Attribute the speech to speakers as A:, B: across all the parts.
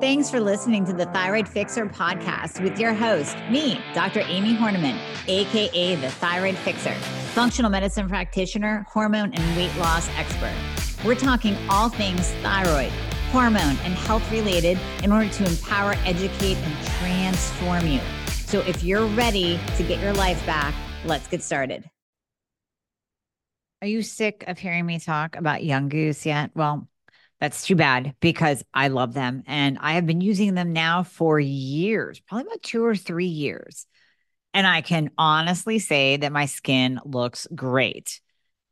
A: Thanks for listening to the Thyroid Fixer podcast with your host, me, Dr. Amie Hornaman, AKA the Thyroid Fixer, functional medicine practitioner, hormone and weight loss expert. We're talking all things thyroid, hormone, and health related in order to empower, educate, and transform you. So if you're ready to get your life back, let's get started. Are you sick of hearing me talk about Young Goose yet? Well, that's too bad because I love them and I have been using them now for years, probably about two or three years. And I can honestly say that my skin looks great.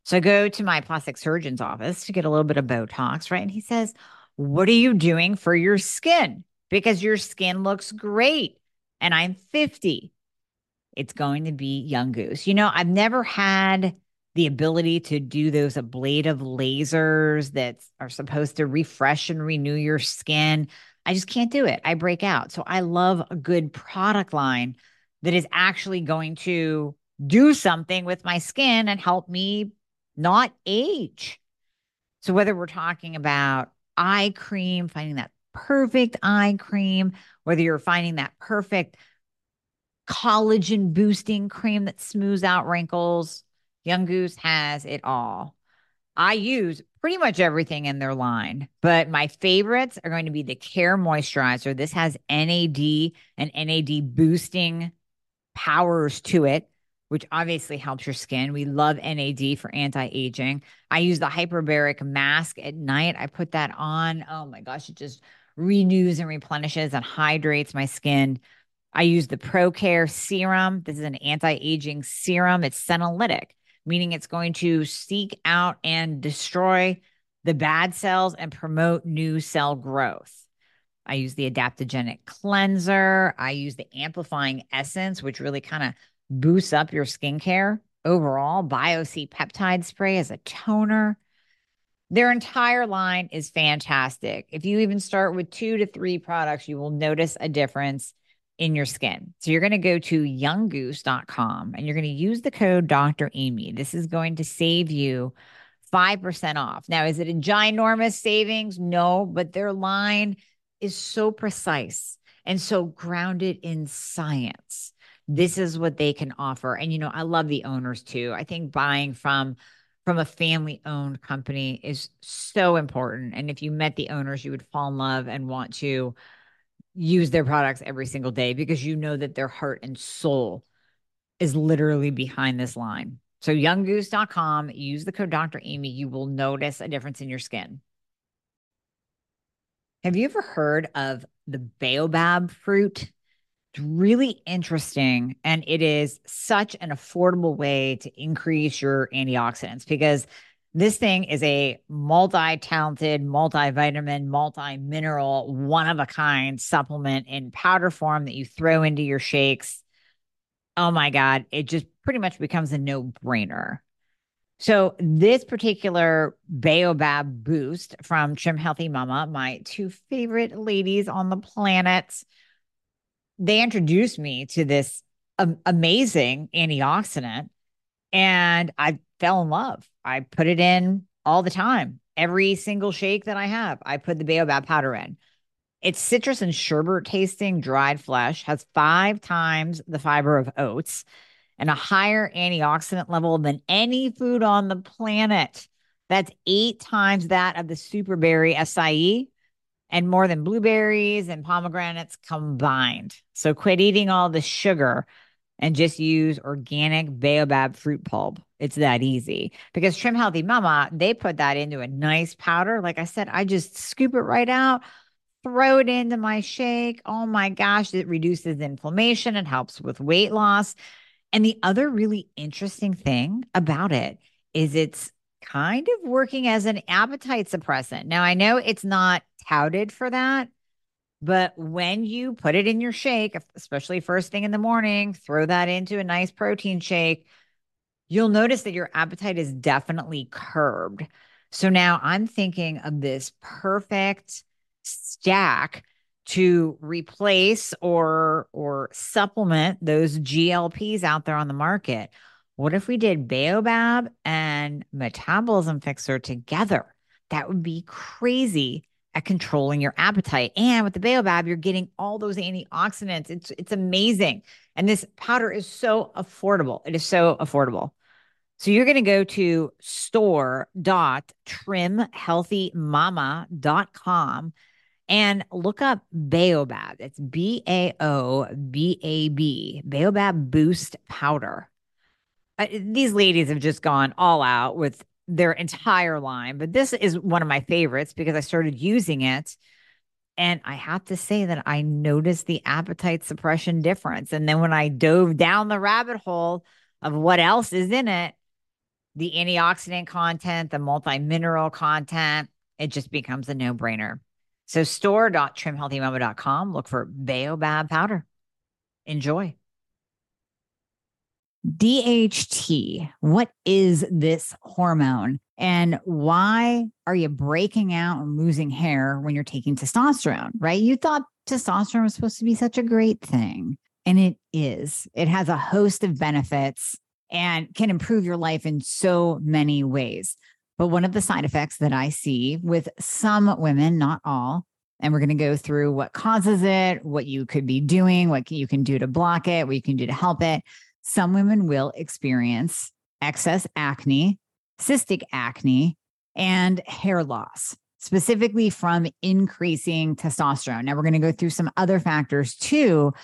A: So I go to my plastic surgeon's office to get a little bit of Botox, right? And he says, What are you doing for your skin? Because your skin looks great. And I'm 50. It's going to be Young Goose. You know, I've never had the ability to do those ablative lasers that are supposed to refresh and renew your skin. I just can't do it. I break out. So I love a good product line that is actually going to do something with my skin and help me not age. So whether we're talking about eye cream, finding that perfect eye cream, whether you're finding that perfect collagen boosting cream that smooths out wrinkles, Young Goose has it all. I use pretty much everything in their line, but my favorites are going to be the Care Moisturizer. This has NAD and NAD boosting powers to it, which obviously helps your skin. We love NAD for anti aging. I use the hyperbaric mask at night. I put that on. Oh my gosh, it just renews and replenishes and hydrates my skin. I use the ProCare serum. This is an anti aging serum, it's senolytic meaning it's going to seek out and destroy the bad cells and promote new cell growth. I use the adaptogenic cleanser. I use the amplifying essence, which really kind of boosts up your skincare overall. BioC peptide spray as a toner. Their entire line is fantastic. If you even start with two to three products, you will notice a difference in your skin. So you're going to go to younggoose.com and you're going to use the code Dr. Amy. This is going to save you 5% off. Now, is it a ginormous savings? No, but their line is so precise and so grounded in science. This is what they can offer. And you know, I love the owners too. I think buying from from a family owned company is so important. And if you met the owners, you would fall in love and want to use their products every single day because you know that their heart and soul is literally behind this line. So younggoose.com, use the code Dr. Amy, you will notice a difference in your skin. Have you ever heard of the baobab fruit? It's really interesting and it is such an affordable way to increase your antioxidants because this thing is a multi talented, multivitamin, multi mineral, one of a kind supplement in powder form that you throw into your shakes. Oh my God, it just pretty much becomes a no brainer. So, this particular Baobab boost from Trim Healthy Mama, my two favorite ladies on the planet, they introduced me to this amazing antioxidant and I fell in love. I put it in all the time. Every single shake that I have, I put the baobab powder in. It's citrus and sherbet tasting dried flesh, has five times the fiber of oats and a higher antioxidant level than any food on the planet. That's eight times that of the superberry acai and more than blueberries and pomegranates combined. So quit eating all the sugar and just use organic baobab fruit pulp. It's that easy because Trim Healthy Mama, they put that into a nice powder. Like I said, I just scoop it right out, throw it into my shake. Oh my gosh, it reduces inflammation, it helps with weight loss. And the other really interesting thing about it is it's kind of working as an appetite suppressant. Now, I know it's not touted for that, but when you put it in your shake, especially first thing in the morning, throw that into a nice protein shake, you'll notice that your appetite is definitely curbed. So now I'm thinking of this perfect stack to replace or or supplement those GLPs out there on the market. What if we did Baobab and Metabolism Fixer together? That would be crazy at controlling your appetite. And with the baobab, you're getting all those antioxidants. It's it's amazing. And this powder is so affordable. It is so affordable. So you're going to go to store.trimhealthymama.com and look up Baobab. It's B A O B A B, Baobab Boost Powder. Uh, these ladies have just gone all out with their entire line, but this is one of my favorites because I started using it. And I have to say that I noticed the appetite suppression difference. And then when I dove down the rabbit hole of what else is in it, the antioxidant content, the multi mineral content, it just becomes a no brainer. So store.trimhealthymama.com, look for Baobab powder. Enjoy. DHT, what is this hormone? And why are you breaking out and losing hair when you're taking testosterone, right? You thought testosterone was supposed to be such a great thing, and it is. It has a host of benefits and can improve your life in so many ways. But one of the side effects that I see with some women, not all, and we're going to go through what causes it, what you could be doing, what you can do to block it, what you can do to help it. Some women will experience excess acne, cystic acne, and hair loss, specifically from increasing testosterone. Now, we're going to go through some other factors too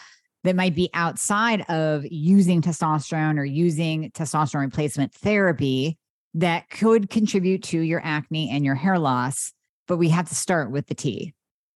A: that might be outside of using testosterone or using testosterone replacement therapy that could contribute to your acne and your hair loss. But we have to start with the T.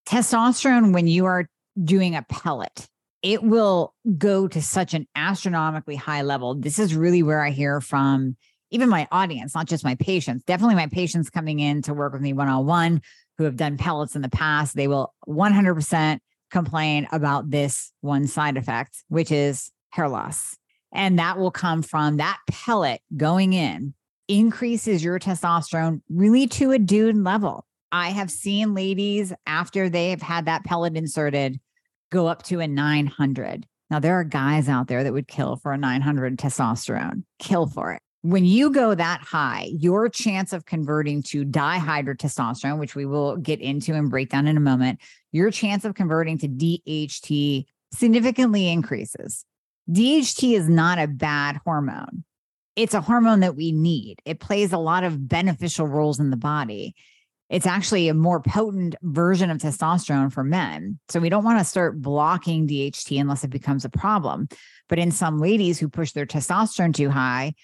A: Testosterone, when you are doing a pellet, it will go to such an astronomically high level. This is really where I hear from even my audience, not just my patients, definitely my patients coming in to work with me one on one who have done pellets in the past. They will 100% complain about this one side effect, which is hair loss. And that will come from that pellet going in, increases your testosterone really to a dude level. I have seen ladies after they have had that pellet inserted go up to a 900. Now, there are guys out there that would kill for a 900 testosterone, kill for it. When you go that high, your chance of converting to dihydrotestosterone, which we will get into and break down in a moment, your chance of converting to DHT significantly increases. DHT is not a bad hormone. It's a hormone that we need. It plays a lot of beneficial roles in the body. It's actually a more potent version of testosterone for men. So we don't want to start blocking DHT unless it becomes a problem. But in some ladies who push their testosterone too high,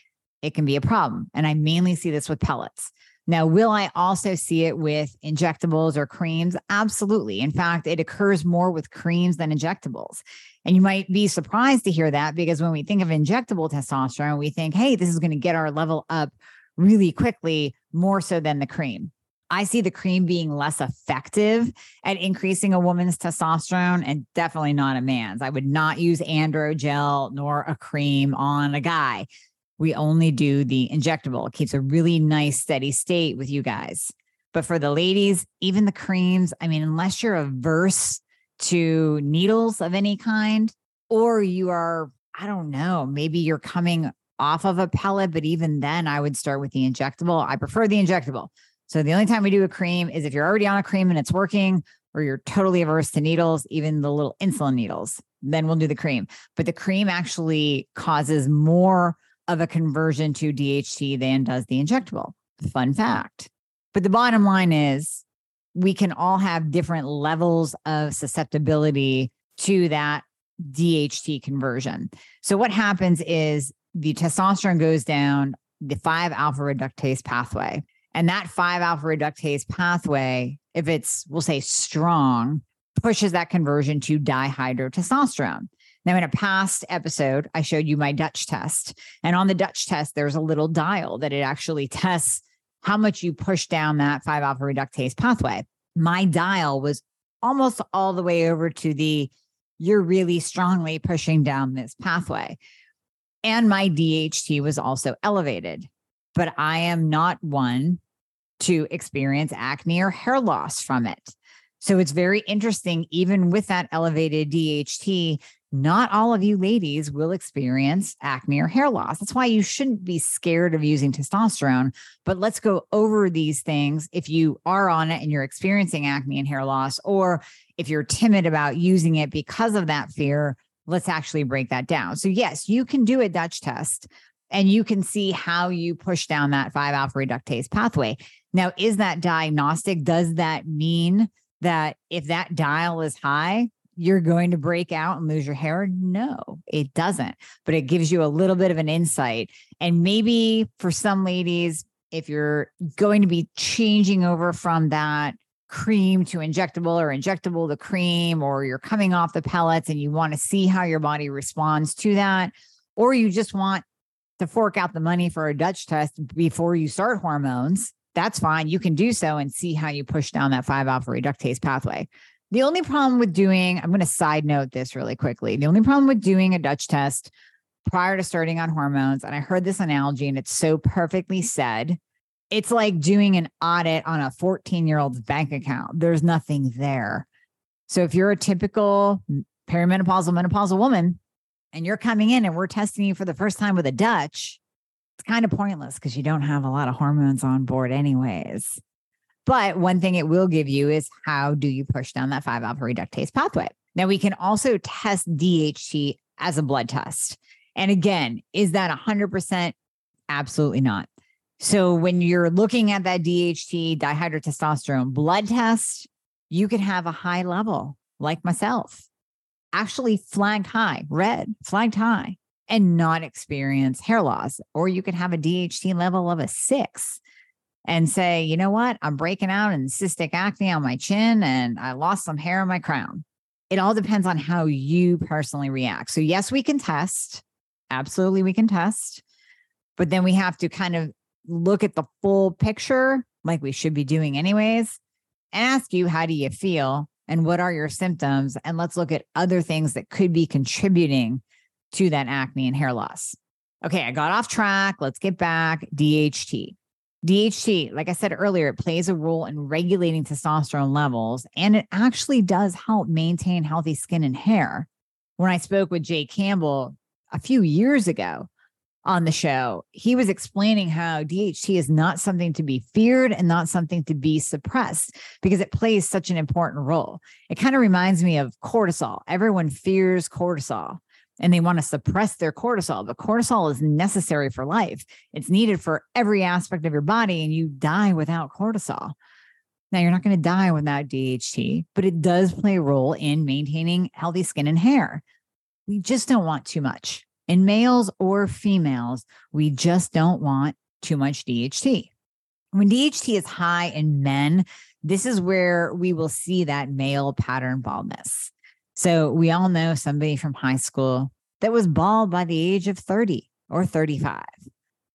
A: it can be a problem. And I mainly see this with pellets. Now, will I also see it with injectables or creams? Absolutely. In fact, it occurs more with creams than injectables. And you might be surprised to hear that because when we think of injectable testosterone, we think, hey, this is going to get our level up really quickly, more so than the cream. I see the cream being less effective at increasing a woman's testosterone and definitely not a man's. I would not use androgel nor a cream on a guy we only do the injectable. It keeps a really nice steady state with you guys. But for the ladies, even the creams, I mean, unless you're averse to needles of any kind, or you are, I don't know, maybe you're coming off of a pellet, but even then, I would start with the injectable. I prefer the injectable. So the only time we do a cream is if you're already on a cream and it's working, or you're totally averse to needles, even the little insulin needles, then we'll do the cream. But the cream actually causes more of a conversion to DHT than does the injectable. Fun fact. But the bottom line is we can all have different levels of susceptibility to that DHT conversion. So what happens is the testosterone goes down the 5 alpha reductase pathway. And that 5 alpha reductase pathway, if it's we'll say strong, pushes that conversion to dihydrotestosterone. Now, in a past episode, I showed you my Dutch test. And on the Dutch test, there's a little dial that it actually tests how much you push down that 5 alpha reductase pathway. My dial was almost all the way over to the you're really strongly pushing down this pathway. And my DHT was also elevated, but I am not one to experience acne or hair loss from it. So it's very interesting, even with that elevated DHT, not all of you ladies will experience acne or hair loss. That's why you shouldn't be scared of using testosterone. But let's go over these things if you are on it and you're experiencing acne and hair loss, or if you're timid about using it because of that fear, let's actually break that down. So, yes, you can do a Dutch test and you can see how you push down that 5 alpha reductase pathway. Now, is that diagnostic? Does that mean that if that dial is high, you're going to break out and lose your hair? No, it doesn't. But it gives you a little bit of an insight. And maybe for some ladies, if you're going to be changing over from that cream to injectable or injectable to cream, or you're coming off the pellets and you want to see how your body responds to that, or you just want to fork out the money for a Dutch test before you start hormones, that's fine. You can do so and see how you push down that 5 alpha reductase pathway. The only problem with doing, I'm going to side note this really quickly. The only problem with doing a Dutch test prior to starting on hormones, and I heard this analogy and it's so perfectly said. It's like doing an audit on a 14 year old's bank account. There's nothing there. So if you're a typical perimenopausal, menopausal woman and you're coming in and we're testing you for the first time with a Dutch, it's kind of pointless because you don't have a lot of hormones on board, anyways. But one thing it will give you is how do you push down that 5 alpha reductase pathway? Now, we can also test DHT as a blood test. And again, is that 100%? Absolutely not. So, when you're looking at that DHT dihydrotestosterone blood test, you can have a high level like myself, actually flagged high, red, flagged high, and not experience hair loss. Or you could have a DHT level of a six and say, you know what? I'm breaking out in cystic acne on my chin and I lost some hair on my crown. It all depends on how you personally react. So, yes, we can test. Absolutely, we can test. But then we have to kind of look at the full picture, like we should be doing anyways, and ask you, how do you feel? And what are your symptoms? And let's look at other things that could be contributing to that acne and hair loss. Okay, I got off track. Let's get back. DHT. DHT, like I said earlier, it plays a role in regulating testosterone levels and it actually does help maintain healthy skin and hair. When I spoke with Jay Campbell a few years ago on the show, he was explaining how DHT is not something to be feared and not something to be suppressed because it plays such an important role. It kind of reminds me of cortisol. Everyone fears cortisol and they want to suppress their cortisol. But cortisol is necessary for life, it's needed for every aspect of your body, and you die without cortisol. Now, you're not going to die without DHT, but it does play a role in maintaining healthy skin and hair. We just don't want too much. In males or females, we just don't want too much DHT. When DHT is high in men, this is where we will see that male pattern baldness. So we all know somebody from high school that was bald by the age of 30 or 35.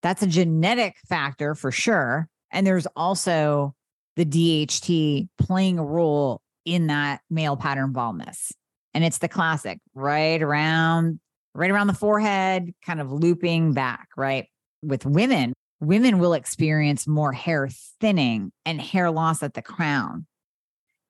A: That's a genetic factor for sure. And there's also the DHT playing a role in that male pattern baldness. And it's the classic right around right around the forehead, kind of looping back, right? With women, women will experience more hair thinning and hair loss at the crown.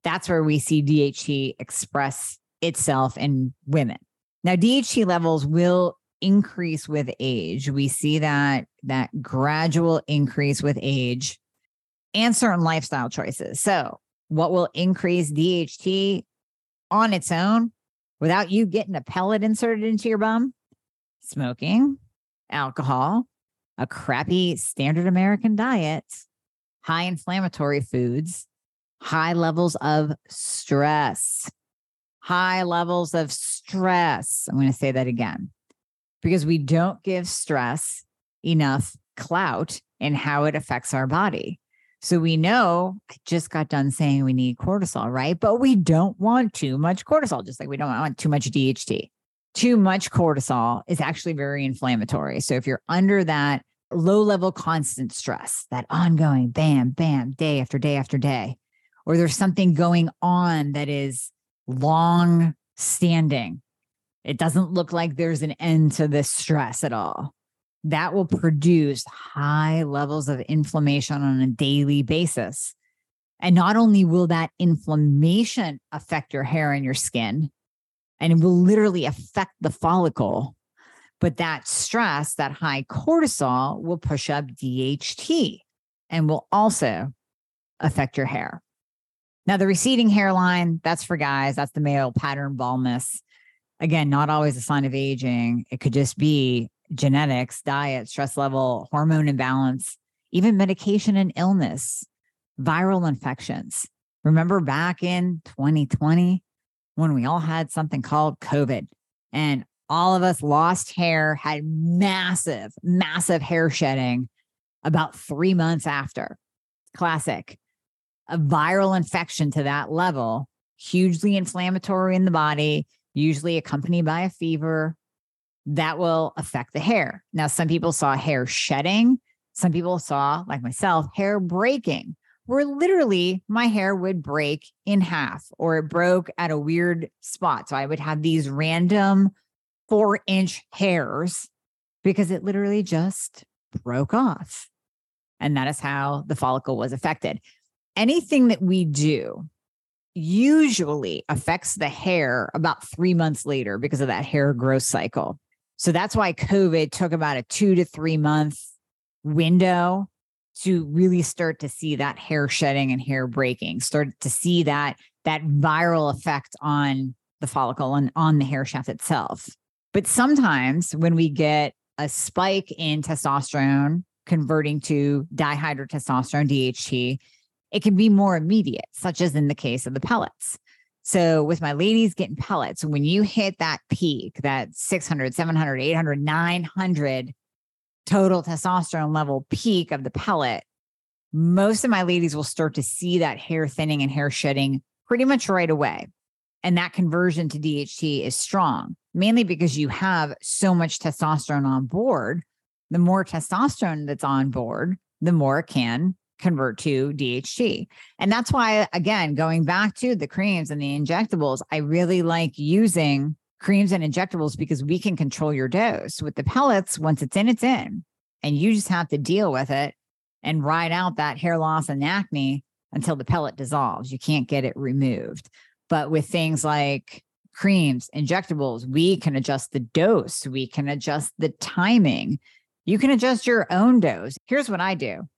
A: That's where we see DHT express itself in women. Now, DHT levels will increase with age. We see that that gradual increase with age and certain lifestyle choices. So, what will increase DHT on its own without you getting a pellet inserted into your bum? Smoking, alcohol, a crappy standard American diet, high inflammatory foods, high levels of stress high levels of stress. I'm going to say that again because we don't give stress enough clout in how it affects our body. So we know I just got done saying we need cortisol, right? But we don't want too much cortisol, just like we don't want too much DHT. Too much cortisol is actually very inflammatory. So if you're under that low level constant stress, that ongoing bam, bam, day after day after day, or there's something going on that is long standing. It doesn't look like there's an end to this stress at all. That will produce high levels of inflammation on a daily basis. And not only will that inflammation affect your hair and your skin, and it will literally affect the follicle. But that stress, that high cortisol, will push up DHT and will also affect your hair. Now, the receding hairline, that's for guys, that's the male pattern baldness. Again, not always a sign of aging. It could just be genetics, diet, stress level, hormone imbalance, even medication and illness, viral infections. Remember back in 2020 when we all had something called COVID and all of us lost hair, had massive, massive hair shedding about three months after. Classic a viral infection to that level, hugely inflammatory in the body, usually accompanied by a fever, that will affect the hair. Now, some people saw hair shedding. Some people saw, like myself, hair breaking, where literally my hair would break in half or it broke at a weird spot. So I would have these random four inch hairs because it literally just broke off. And that is how the follicle was affected anything that we do usually affects the hair about three months later because of that hair growth cycle. So that's why COVID took about a two to three month window to really start to see that hair shedding and hair breaking, start to see that that viral effect on the follicle and on the hair shaft itself. But sometimes when we get a spike in testosterone converting to dihydrotestosterone, DHT, it can be more immediate, such as in the case of the pellets. So with my ladies getting pellets, when you hit that peak, that 600, 700, 800, 900 total testosterone level peak of the pellet, most of my ladies will start to see that hair thinning and hair shedding pretty much right away. And that conversion to DHT is strong, mainly because you have so much testosterone on board. The more testosterone that's on board, the more it can convert to DHT. And that's why, again, going back to the creams and the injectables, I really like using creams and injectables because we can control your dose. With the pellets, once it's in, it's in. And you just have to deal with it and ride out that hair loss and acne until the pellet dissolves. You can't get it removed. But with things like creams, injectables, we can adjust the dose, we can adjust the timing. You can adjust your own dose. Here's what I do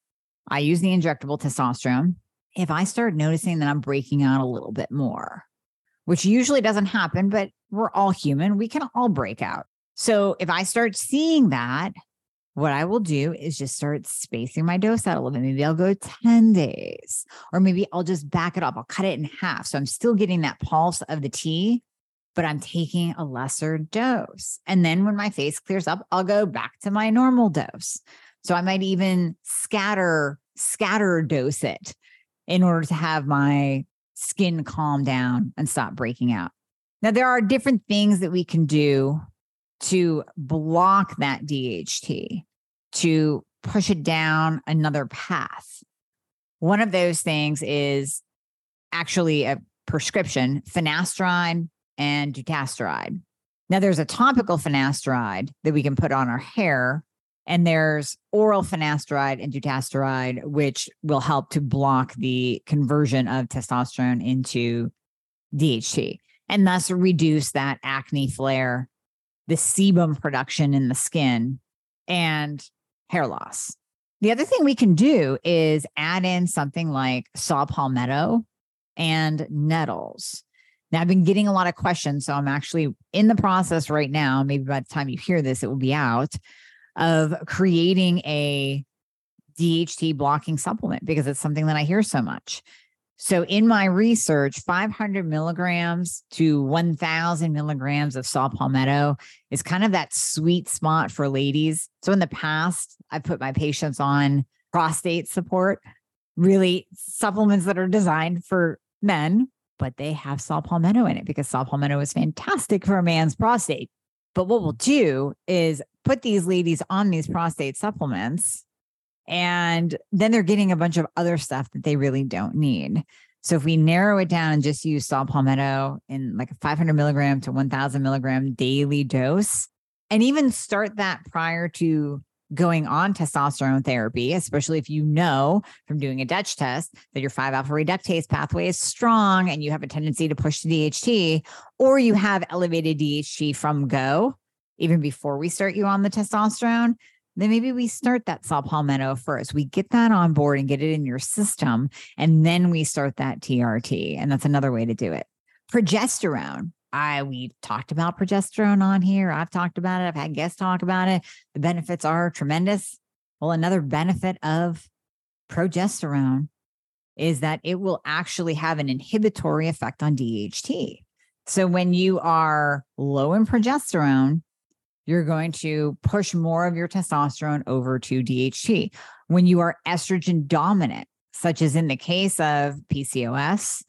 A: I use the injectable testosterone. If I start noticing that I'm breaking out a little bit more, which usually doesn't happen, but we're all human, we can all break out. So if I start seeing that, what I will do is just start spacing my dose out a little bit. Maybe I'll go 10 days, or maybe I'll just back it up. I'll cut it in half. So I'm still getting that pulse of the tea, but I'm taking a lesser dose. And then when my face clears up, I'll go back to my normal dose. So I might even scatter, scatter dose it in order to have my skin calm down and stop breaking out. Now, there are different things that we can do to block that DHT, to push it down another path. One of those things is actually a prescription finasteride and dutasteride. Now, there's a topical finasteride that we can put on our hair and there's oral finasteride and dutasteride, which will help to block the conversion of testosterone into DHT and thus reduce that acne flare, the sebum production in the skin, and hair loss. The other thing we can do is add in something like saw palmetto and nettles. Now, I've been getting a lot of questions. So I'm actually in the process right now. Maybe by the time you hear this, it will be out of creating a DHT blocking supplement because it's something that I hear so much. So, in my research, 500 milligrams to 1000 milligrams of saw palmetto is kind of that sweet spot for ladies. So, in the past, I put my patients on prostate support, really supplements that are designed for men, but they have saw palmetto in it because saw palmetto is fantastic for a man's prostate. But what we'll do is put these ladies on these prostate supplements and then they're getting a bunch of other stuff that they really don't need. So if we narrow it down and just use saw palmetto in like a 500 milligram to 1000 milligram daily dose, and even start that prior to going on testosterone therapy, especially if you know from doing a Dutch test that your 5 alpha reductase pathway is strong and you have a tendency to push the DHT, or you have elevated DHT from go, even before we start you on the testosterone, then maybe we start that saw palmetto first. We get that on board and get it in your system, and then we start that TRT. And that's another way to do it. Progesterone. I we talked about progesterone on here. I've talked about it. I've had guests talk about it. The benefits are tremendous. Well, another benefit of progesterone is that it will actually have an inhibitory effect on DHT. So when you are low in progesterone, you're going to push more of your testosterone over to DHT. When you are estrogen dominant, such as in the case of PCOS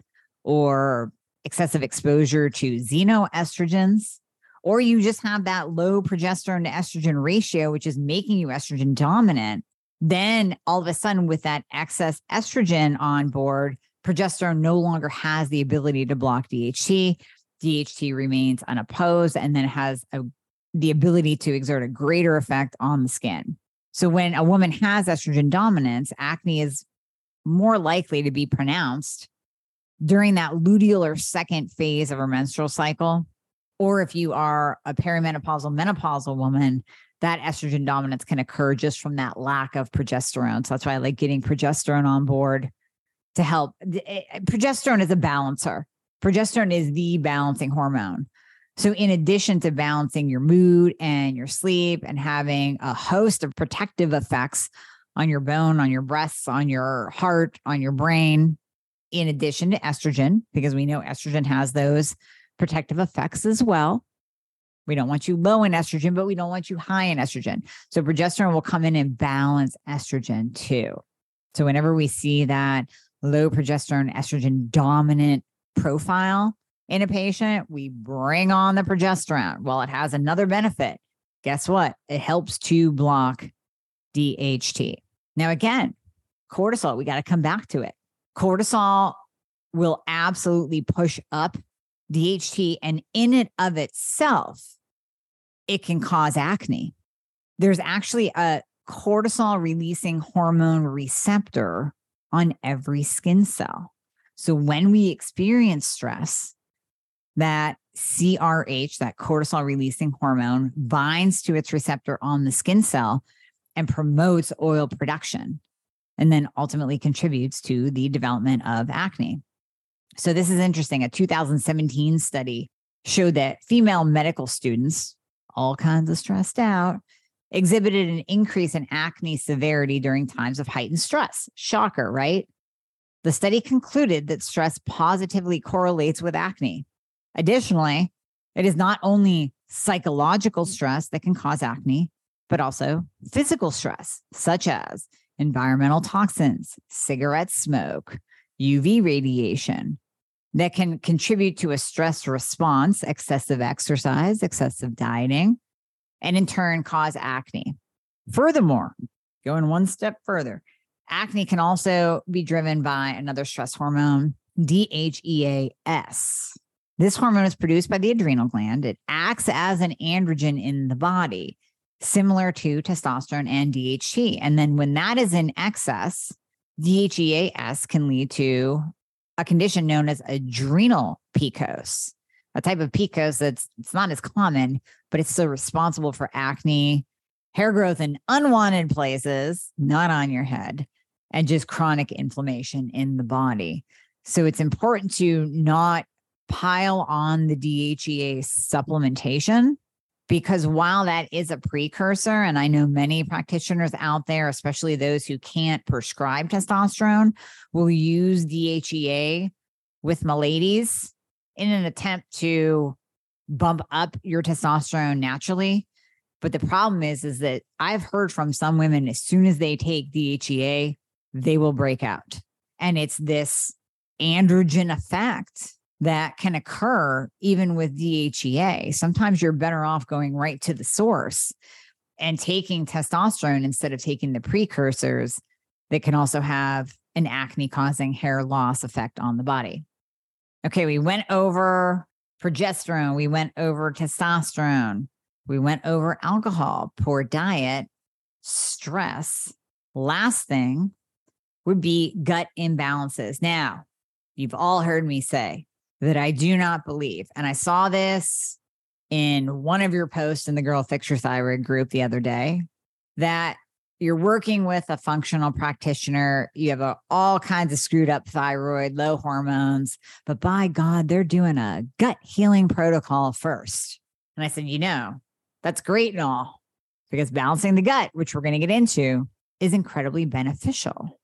A: or excessive exposure to xenoestrogens, or you just have that low progesterone to estrogen ratio, which is making you estrogen dominant, then all of a sudden, with that excess estrogen on board, progesterone no longer has the ability to block DHT. DHT remains unopposed and then has a, the ability to exert a greater effect on the skin. So, when a woman has estrogen dominance, acne is more likely to be pronounced during that luteal or second phase of her menstrual cycle, or if you are a perimenopausal, menopausal woman, that estrogen dominance can occur just from that lack of progesterone. So that's why I like getting progesterone on board to help. Eh, eh, progesterone is a balancer. Progesterone is the balancing hormone. So, in addition to balancing your mood and your sleep and having a host of protective effects on your bone, on your breasts, on your heart, on your brain, in addition to estrogen, because we know estrogen has those protective effects as well. We don't want you low in estrogen, but we don't want you high in estrogen. So progesterone will come in and balance estrogen too. So whenever we see that low progesterone, estrogen dominant profile in a patient, we bring on the progesterone. Well, it has another benefit. Guess what? It helps to block DHT. Now, again, cortisol, we got to come back to it cortisol will absolutely push up DHT, and in and of itself, it can cause acne. There's actually a cortisol releasing hormone receptor on every skin cell. So when we experience stress, that CRH, that cortisol releasing hormone, binds to its receptor on the skin cell and promotes oil production and then ultimately contributes to the development of acne. So, this is interesting. A 2017 study showed that female medical students, all kinds of stressed out, exhibited an increase in acne severity during times of heightened stress. Shocker, right? The study concluded that stress positively correlates with acne. Additionally, it is not only psychological stress that can cause acne, but also physical stress, such as environmental toxins, cigarette smoke, UV radiation that can contribute to a stress response, excessive exercise, excessive dieting, and in turn cause acne. Furthermore, going one step further, acne can also be driven by another stress hormone, DHEAS. This hormone is produced by the adrenal gland. It acts as an androgen in the body similar to testosterone and DHT. And then when that is in excess, DHEAS can lead to a condition known as adrenal PCOS, a type of PCOS that's it's not as common, but it's still responsible for acne, hair growth in unwanted places, not on your head, and just chronic inflammation in the body. So it's important to not pile on the DHEA supplementation because while that is a precursor, and I know many practitioners out there, especially those who can't prescribe testosterone, will use DHEA with my ladies in an attempt to bump up your testosterone naturally. But the problem is, is that I've heard from some women as soon as they take DHEA, they will break out. And it's this androgen effect that can occur even with DHEA. Sometimes you're better off going right to the source and taking testosterone instead of taking the precursors that can also have an acne causing hair loss effect on the body. Okay, we went over progesterone, we went over testosterone, we went over alcohol, poor diet, stress. Last thing would be gut imbalances. Now, you've all heard me say that I do not believe, and I saw this in one of your posts in the Girl Fix Your Thyroid group the other day, that you're working with a functional practitioner, you have a, all kinds of screwed up thyroid, low hormones, but by God, they're doing a gut healing protocol first. And I said, you know, that's great and all because balancing the gut, which we're going to get into, is incredibly beneficial,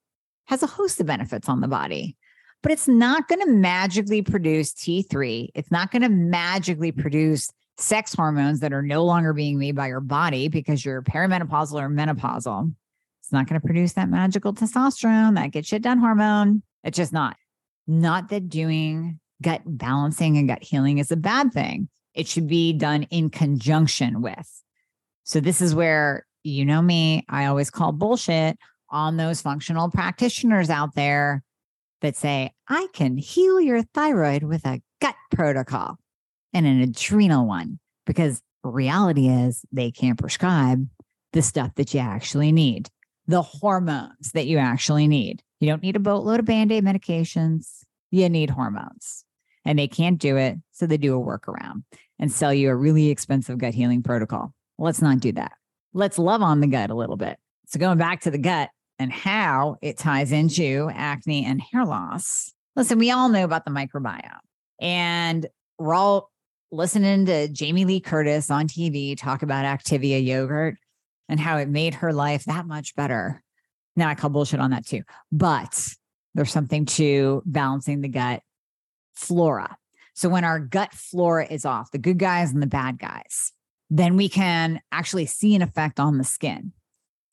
A: has a host of benefits on the body, but it's not going to magically produce T3. It's not going to magically produce sex hormones that are no longer being made by your body because you're perimenopausal or menopausal. It's not going to produce that magical testosterone, that get shit done hormone. It's just not. Not that doing gut balancing and gut healing is a bad thing. It should be done in conjunction with. So, this is where, you know me, I always call bullshit on those functional practitioners out there that say, I can heal your thyroid with a gut protocol and an adrenal one because reality is they can't prescribe the stuff that you actually need, the hormones that you actually need. You don't need a boatload of band aid medications. You need hormones. And they can't do it. So they do a workaround and sell you a really expensive gut healing protocol. Let's not do that. Let's love on the gut a little bit. So, going back to the gut and how it ties into acne and hair loss. Listen, we all know about the microbiome, and we're all listening to Jamie Lee Curtis on TV talk about Activia yogurt and how it made her life that much better. Now I call bullshit on that too, but there's something to balancing the gut flora. So when our gut flora is off, the good guys and the bad guys, then we can actually see an effect on the skin.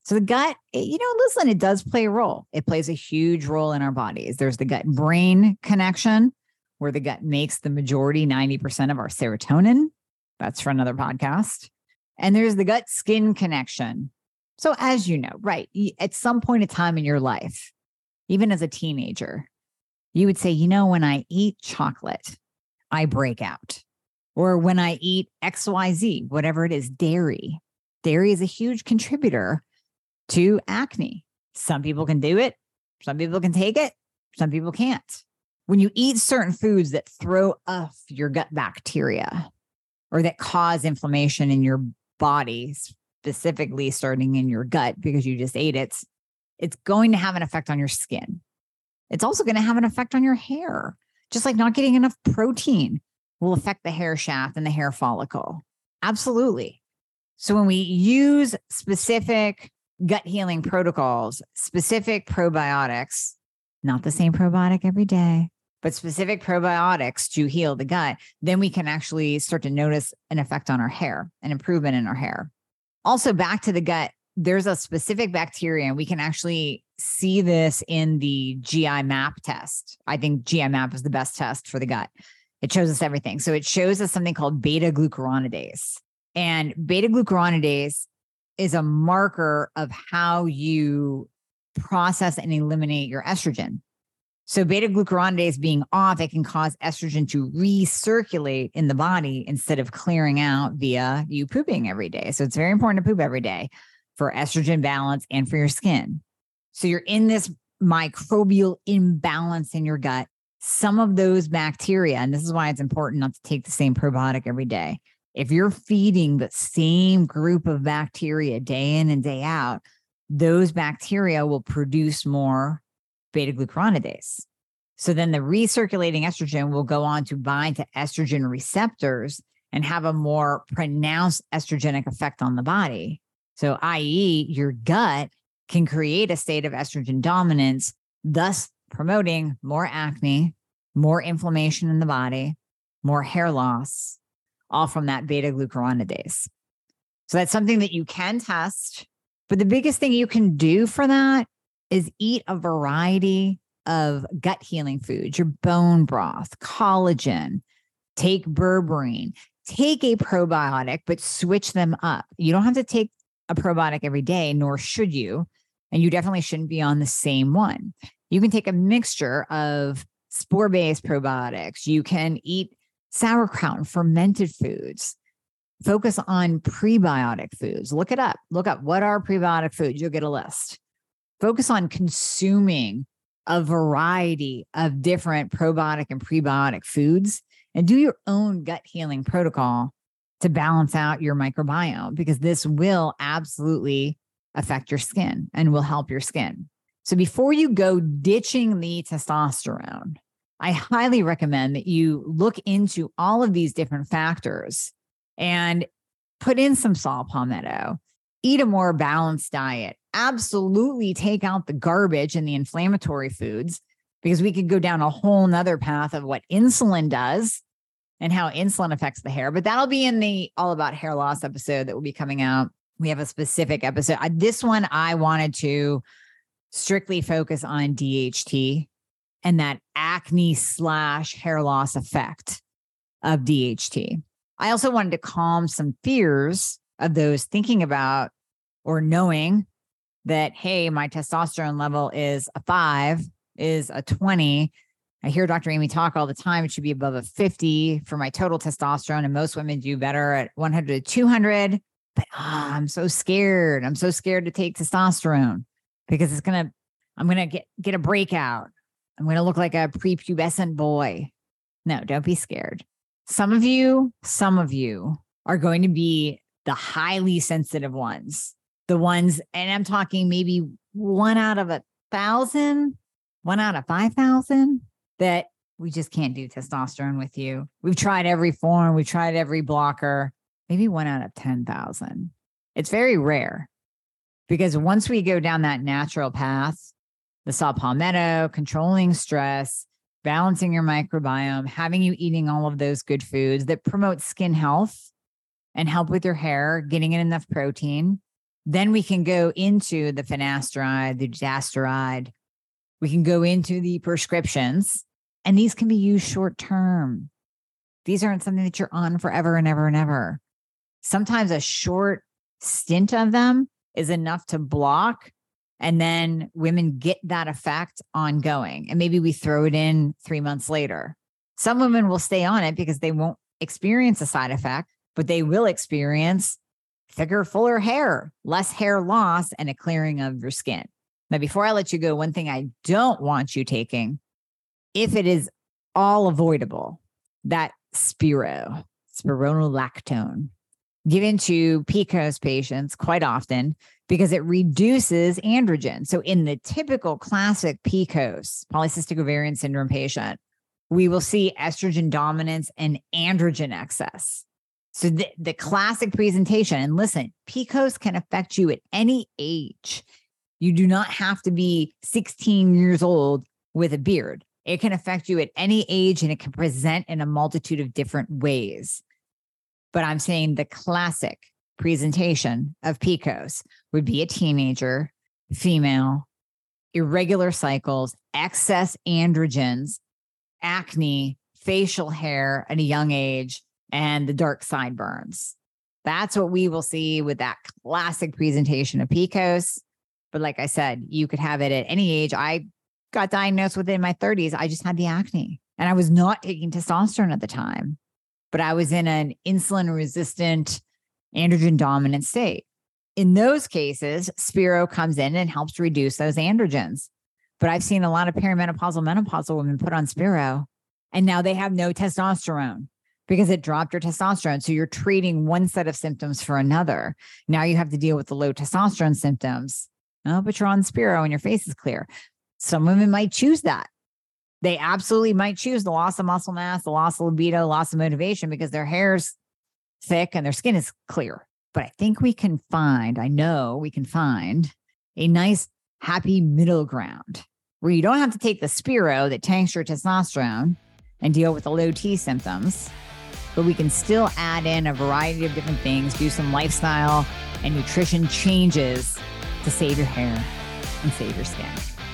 A: So the gut, eh, you know, listen, it does play a role. It plays a huge role in our bodies. There's the gut brain connection, where the gut makes the majority, 90% of our serotonin. That's for another podcast. And there's the gut skin connection. So, as you know, right, at some point in time in your life, even as a teenager, you would say, you know, when I eat chocolate, I break out. Or when I eat XYZ, whatever it is, dairy. Dairy is a huge contributor to acne. Some people can do it, some people can take it, some people can't when you eat certain foods that throw off your gut bacteria or that cause inflammation in your body, specifically starting in your gut because you just ate it, it's going to have an effect on your skin. It's also going to have an effect on your hair, just like not getting enough protein will affect the hair shaft and the hair follicle. Absolutely. So when we use specific gut healing protocols, specific probiotics, not the same probiotic every day, but specific probiotics to heal the gut, then we can actually start to notice an effect on our hair, an improvement in our hair. Also, back to the gut, there's a specific bacteria, and we can actually see this in the GI map test. I think GI map is the best test for the gut. It shows us everything. So it shows us something called beta glucuronidase. And beta glucuronidase is a marker of how you process and eliminate your estrogen. So beta glucuronidase being off, it can cause estrogen to recirculate in the body instead of clearing out via you pooping every day. So it's very important to poop every day for estrogen balance and for your skin. So you're in this microbial imbalance in your gut. Some of those bacteria, and this is why it's important not to take the same probiotic every day. If you're feeding the same group of bacteria day in and day out, those bacteria will produce more beta glucuronidase. So then the recirculating estrogen will go on to bind to estrogen receptors and have a more pronounced estrogenic effect on the body. So, i.e., your gut can create a state of estrogen dominance, thus promoting more acne, more inflammation in the body, more hair loss, all from that beta glucuronidase. So, that's something that you can test. But the biggest thing you can do for that is eat a variety of gut healing foods, your bone broth, collagen, take berberine, take a probiotic, but switch them up. You don't have to take a probiotic every day, nor should you. And you definitely shouldn't be on the same one. You can take a mixture of spore based probiotics. You can eat sauerkraut and fermented foods. Focus on prebiotic foods. Look it up. Look up what are prebiotic foods. You'll get a list. Focus on consuming a variety of different probiotic and prebiotic foods and do your own gut healing protocol to balance out your microbiome because this will absolutely affect your skin and will help your skin. So before you go ditching the testosterone, I highly recommend that you look into all of these different factors and put in some saw palmetto, eat a more balanced diet, absolutely take out the garbage and the inflammatory foods because we could go down a whole nother path of what insulin does and how insulin affects the hair. But that'll be in the all about hair loss episode that will be coming out. We have a specific episode. This one I wanted to strictly focus on DHT and that acne slash hair loss effect of DHT. I also wanted to calm some fears of those thinking about or knowing that, hey, my testosterone level is a five, is a 20. I hear Dr. Amie talk all the time. It should be above a 50 for my total testosterone. And most women do better at 100 to 200. But oh, I'm so scared. I'm so scared to take testosterone because it's going to, I'm going to get, get a breakout. I'm going to look like a prepubescent boy. No, don't be scared. Some of you, some of you are going to be the highly sensitive ones the ones, and I'm talking maybe one out of a thousand, one out of 5,000 that we just can't do testosterone with you. We've tried every form, we've tried every blocker, maybe one out of 10,000. It's very rare because once we go down that natural path, the saw palmetto, controlling stress, balancing your microbiome, having you eating all of those good foods that promote skin health and help with your hair, getting in enough protein, then we can go into the finasteride, the dutasteride. We can go into the prescriptions, and these can be used short term. These aren't something that you're on forever and ever and ever. Sometimes a short stint of them is enough to block, and then women get that effect ongoing. And maybe we throw it in three months later. Some women will stay on it because they won't experience a side effect, but they will experience thicker, fuller hair, less hair loss, and a clearing of your skin. Now, before I let you go, one thing I don't want you taking, if it is all avoidable, that Spiro, spironolactone, given to PCOS patients quite often because it reduces androgen. So, in the typical classic PCOS, polycystic ovarian syndrome patient, we will see estrogen dominance and androgen excess. So the, the classic presentation, and listen, PCOS can affect you at any age. You do not have to be 16 years old with a beard. It can affect you at any age and it can present in a multitude of different ways. But I'm saying the classic presentation of PCOS would be a teenager, female, irregular cycles, excess androgens, acne, facial hair at a young age, and the dark sideburns. That's what we will see with that classic presentation of PCOS. But like I said, you could have it at any age. I got diagnosed within my 30s. I just had the acne and I was not taking testosterone at the time, but I was in an insulin resistant, androgen dominant state. In those cases, Spiro comes in and helps reduce those androgens. But I've seen a lot of perimenopausal, menopausal women put on Spiro and now they have no testosterone because it dropped your testosterone. So you're treating one set of symptoms for another. Now you have to deal with the low testosterone symptoms. Oh, but you're on Spiro and your face is clear. Some women might choose that. They absolutely might choose the loss of muscle mass, the loss of libido, loss of motivation because their hair's thick and their skin is clear. But I think we can find, I know we can find a nice, happy middle ground where you don't have to take the Spiro that tanks your testosterone and deal with the low T symptoms but we can still add in a variety of different things, do some lifestyle and nutrition changes to save your hair and save your skin.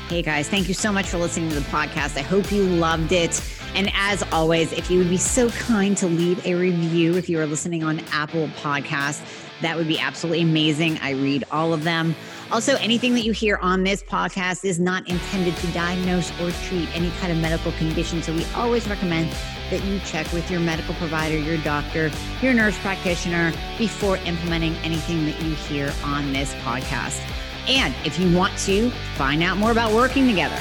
A: Hey guys, thank you so much for listening to the podcast. I hope you loved it. And as always, if you would be so kind to leave a review if you are listening on Apple Podcasts, that would be absolutely amazing. I read all of them. Also, anything that you hear on this podcast is not intended to diagnose or treat any kind of medical condition. So we always recommend that you check with your medical provider, your doctor, your nurse practitioner before implementing anything that you hear on this podcast. And if you want to find out more about working together,